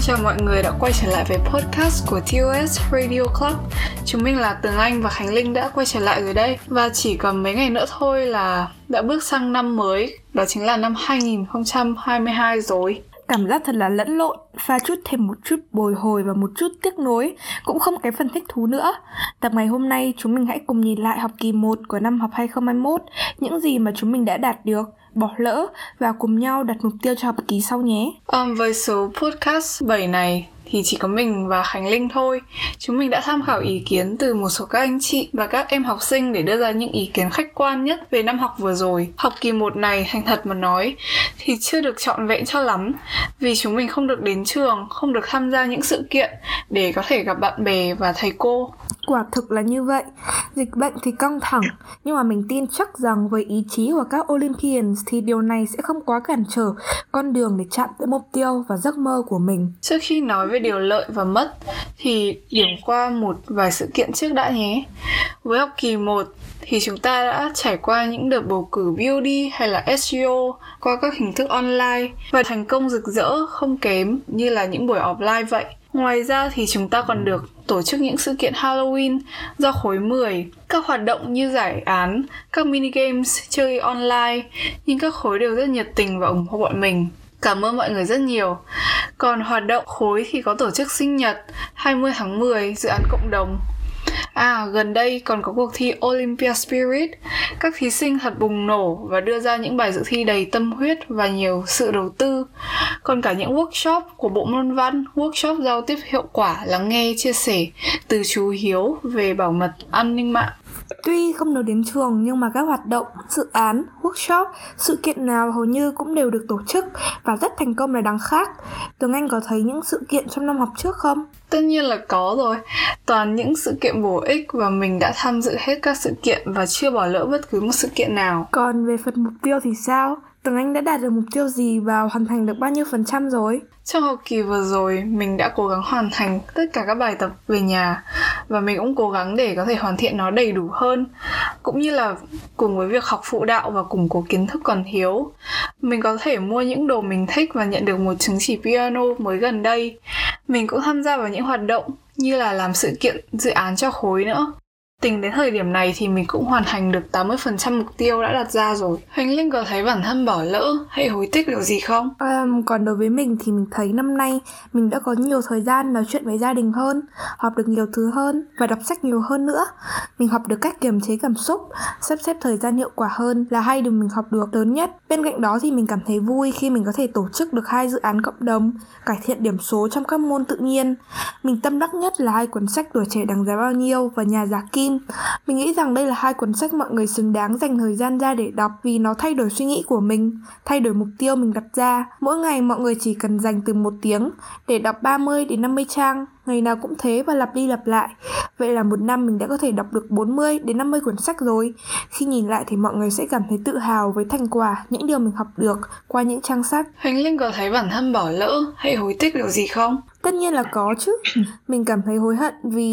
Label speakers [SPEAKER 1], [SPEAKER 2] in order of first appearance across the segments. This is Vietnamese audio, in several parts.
[SPEAKER 1] Xin chào mọi người đã quay trở lại với podcast của TOS Radio Club. Chúng mình là Tường Anh và Khánh Linh đã quay trở lại rồi đây. Và chỉ còn mấy ngày nữa thôi là đã bước sang năm mới, đó chính là năm 2022 rồi.
[SPEAKER 2] Cảm giác thật là lẫn lộn, pha chút thêm một chút bồi hồi và một chút tiếc nuối, cũng không cái phần thích thú nữa. Tập ngày hôm nay chúng mình hãy cùng nhìn lại học kỳ 1 của năm học 2021, những gì mà chúng mình đã đạt được, bỏ lỡ và cùng nhau đặt mục tiêu cho học kỳ sau nhé.
[SPEAKER 1] Um, với số podcast 7 này thì chỉ có mình và Khánh Linh thôi. Chúng mình đã tham khảo ý kiến từ một số các anh chị và các em học sinh để đưa ra những ý kiến khách quan nhất về năm học vừa rồi. Học kỳ 1 này, thành thật mà nói, thì chưa được trọn vẹn cho lắm vì chúng mình không được đến trường, không được tham gia những sự kiện để có thể gặp bạn bè và thầy cô.
[SPEAKER 2] Quả thực là như vậy. Dịch bệnh thì căng thẳng, nhưng mà mình tin chắc rằng với ý chí của các Olympians thì điều này sẽ không quá cản trở con đường để chạm tới mục tiêu và giấc mơ của mình.
[SPEAKER 1] Trước khi nói về điều lợi và mất thì điểm qua một vài sự kiện trước đã nhé. Với học kỳ 1 thì chúng ta đã trải qua những đợt bầu cử BOD hay là SEO qua các hình thức online và thành công rực rỡ không kém như là những buổi offline vậy. Ngoài ra thì chúng ta còn được tổ chức những sự kiện Halloween do khối 10, các hoạt động như giải án, các mini games, chơi online, nhưng các khối đều rất nhiệt tình và ủng hộ bọn mình. Cảm ơn mọi người rất nhiều. Còn hoạt động khối thì có tổ chức sinh nhật 20 tháng 10, dự án cộng đồng. À, gần đây còn có cuộc thi Olympia Spirit. Các thí sinh thật bùng nổ và đưa ra những bài dự thi đầy tâm huyết và nhiều sự đầu tư. Còn cả những workshop của bộ môn văn, workshop giao tiếp hiệu quả, lắng nghe, chia sẻ từ chú Hiếu về bảo mật an ninh mạng.
[SPEAKER 2] Tuy không được đến trường nhưng mà các hoạt động, dự án, workshop, sự kiện nào hầu như cũng đều được tổ chức và rất thành công là đáng khác. Tường Anh có thấy những sự kiện trong năm học trước không?
[SPEAKER 1] Tất nhiên là có rồi. Toàn những sự kiện bổ ích và mình đã tham dự hết các sự kiện và chưa bỏ lỡ bất cứ một sự kiện nào.
[SPEAKER 2] Còn về phần mục tiêu thì sao? Tường Anh đã đạt được mục tiêu gì và hoàn thành được bao nhiêu phần trăm rồi?
[SPEAKER 1] Trong học kỳ vừa rồi, mình đã cố gắng hoàn thành tất cả các bài tập về nhà và mình cũng cố gắng để có thể hoàn thiện nó đầy đủ hơn. Cũng như là cùng với việc học phụ đạo và củng cố kiến thức còn thiếu, mình có thể mua những đồ mình thích và nhận được một chứng chỉ piano mới gần đây. Mình cũng tham gia vào những hoạt động như là làm sự kiện dự án cho khối nữa. Tính đến thời điểm này thì mình cũng hoàn thành được 80% mục tiêu đã đặt ra rồi. Huỳnh Linh có thấy bản thân bỏ lỡ hay hối tiếc điều gì không?
[SPEAKER 2] Um, còn đối với mình thì mình thấy năm nay mình đã có nhiều thời gian nói chuyện với gia đình hơn, học được nhiều thứ hơn và đọc sách nhiều hơn nữa. Mình học được cách kiềm chế cảm xúc, sắp xếp thời gian hiệu quả hơn là hai điều mình học được lớn nhất. Bên cạnh đó thì mình cảm thấy vui khi mình có thể tổ chức được hai dự án cộng đồng, cải thiện điểm số trong các môn tự nhiên. Mình tâm đắc nhất là hai cuốn sách tuổi trẻ đáng giá bao nhiêu và nhà giá kim mình nghĩ rằng đây là hai cuốn sách mọi người xứng đáng dành thời gian ra để đọc vì nó thay đổi suy nghĩ của mình, thay đổi mục tiêu mình đặt ra. Mỗi ngày mọi người chỉ cần dành từ một tiếng để đọc 30 đến 50 trang, ngày nào cũng thế và lặp đi lặp lại. Vậy là một năm mình đã có thể đọc được 40 đến 50 cuốn sách rồi. Khi nhìn lại thì mọi người sẽ cảm thấy tự hào với thành quả, những điều mình học được qua những trang sách.
[SPEAKER 1] Huỳnh Linh có thấy bản thân bỏ lỡ hay hối tiếc điều gì không?
[SPEAKER 2] Tất nhiên là có chứ. Mình cảm thấy hối hận vì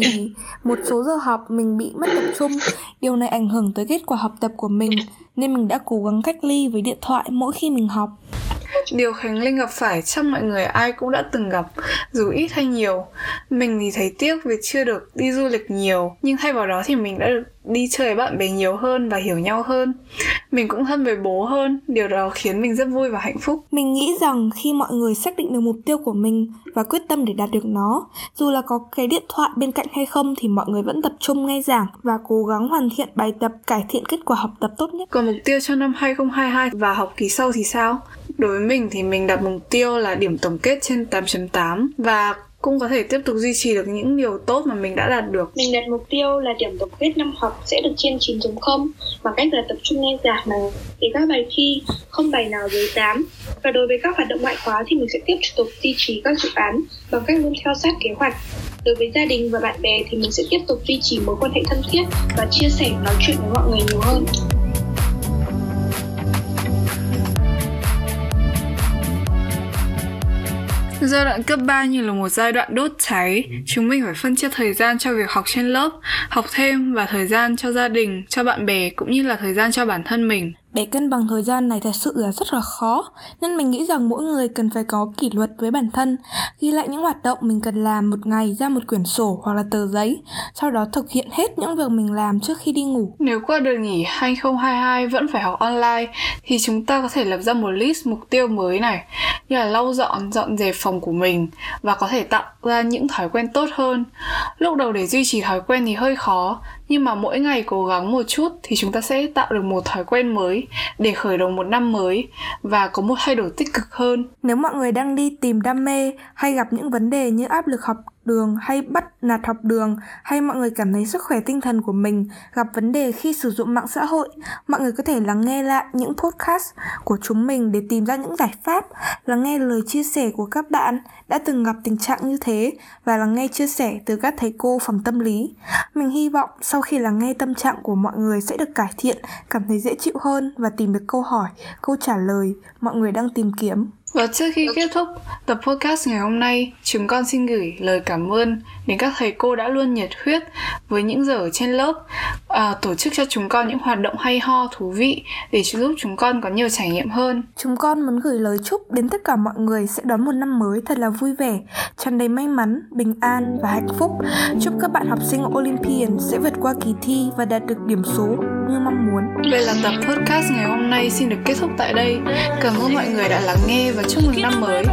[SPEAKER 2] một số giờ học mình bị mất tập trung. Điều này ảnh hưởng tới kết quả học tập của mình nên mình đã cố gắng cách ly với điện thoại mỗi khi mình học.
[SPEAKER 1] Điều Khánh Linh gặp phải chắc mọi người ai cũng đã từng gặp, dù ít hay nhiều. Mình thì thấy tiếc vì chưa được đi du lịch nhiều, nhưng thay vào đó thì mình đã được đi chơi với bạn bè nhiều hơn và hiểu nhau hơn. Mình cũng thân với bố hơn, điều đó khiến mình rất vui và hạnh phúc.
[SPEAKER 2] Mình nghĩ rằng khi mọi người xác định được mục tiêu của mình và quyết tâm để đạt được nó, dù là có cái điện thoại bên cạnh hay không thì mọi người vẫn tập trung nghe giảng và cố gắng hoàn thiện bài tập, cải thiện kết quả học tập tốt nhất.
[SPEAKER 1] Còn mục tiêu cho năm 2022 và học kỳ sau thì sao? Đối với mình thì mình đặt mục tiêu là điểm tổng kết trên 8.8 và cũng có thể tiếp tục duy trì được những điều tốt mà mình đã đạt được.
[SPEAKER 3] Mình đặt mục tiêu là điểm tổng kết năm học sẽ được trên 9.0 bằng cách là tập trung nghe giảng này để các bài thi không bài nào dưới 8. Và đối với các hoạt động ngoại khóa thì mình sẽ tiếp tục duy trì các dự án bằng cách luôn theo sát kế hoạch. Đối với gia đình và bạn bè thì mình sẽ tiếp tục duy trì mối quan hệ thân thiết và chia sẻ nói chuyện với mọi người nhiều hơn.
[SPEAKER 1] Giai đoạn cấp 3 như là một giai đoạn đốt cháy, chúng mình phải phân chia thời gian cho việc học trên lớp, học thêm và thời gian cho gia đình, cho bạn bè cũng như là thời gian cho bản thân mình
[SPEAKER 2] để cân bằng thời gian này thật sự là rất là khó, nên mình nghĩ rằng mỗi người cần phải có kỷ luật với bản thân, ghi lại những hoạt động mình cần làm một ngày ra một quyển sổ hoặc là tờ giấy, sau đó thực hiện hết những việc mình làm trước khi đi ngủ.
[SPEAKER 1] Nếu qua đợt nghỉ 2022 vẫn phải học online, thì chúng ta có thể lập ra một list mục tiêu mới này, như là lau dọn dọn dẹp phòng của mình và có thể tạo ra những thói quen tốt hơn. Lúc đầu để duy trì thói quen thì hơi khó, nhưng mà mỗi ngày cố gắng một chút thì chúng ta sẽ tạo được một thói quen mới mới, để khởi đầu một năm mới và có một thay đổi tích cực hơn.
[SPEAKER 2] Nếu mọi người đang đi tìm đam mê hay gặp những vấn đề như áp lực học đường hay bắt nạt học đường, hay mọi người cảm thấy sức khỏe tinh thần của mình gặp vấn đề khi sử dụng mạng xã hội, mọi người có thể lắng nghe lại những podcast của chúng mình để tìm ra những giải pháp, lắng nghe lời chia sẻ của các bạn đã từng gặp tình trạng như thế và lắng nghe chia sẻ từ các thầy cô phòng tâm lý. Mình hy vọng sau khi lắng nghe tâm trạng của mọi người sẽ được cải thiện, cảm thấy dễ chịu hơn và tìm được câu hỏi, câu trả lời mọi người đang tìm kiếm
[SPEAKER 1] và trước khi kết thúc tập podcast ngày hôm nay, chúng con xin gửi lời cảm ơn đến các thầy cô đã luôn nhiệt huyết với những giờ ở trên lớp, à, tổ chức cho chúng con những hoạt động hay ho, thú vị để giúp chúng con có nhiều trải nghiệm hơn.
[SPEAKER 2] Chúng con muốn gửi lời chúc đến tất cả mọi người sẽ đón một năm mới thật là vui vẻ, tràn đầy may mắn, bình an và hạnh phúc. Chúc các bạn học sinh Olympian sẽ vượt qua kỳ thi và đạt được điểm số như mong muốn.
[SPEAKER 1] Vậy là tập podcast ngày hôm nay xin được kết thúc tại đây. Cảm ơn mọi người đã lắng nghe và chúc mừng năm mới.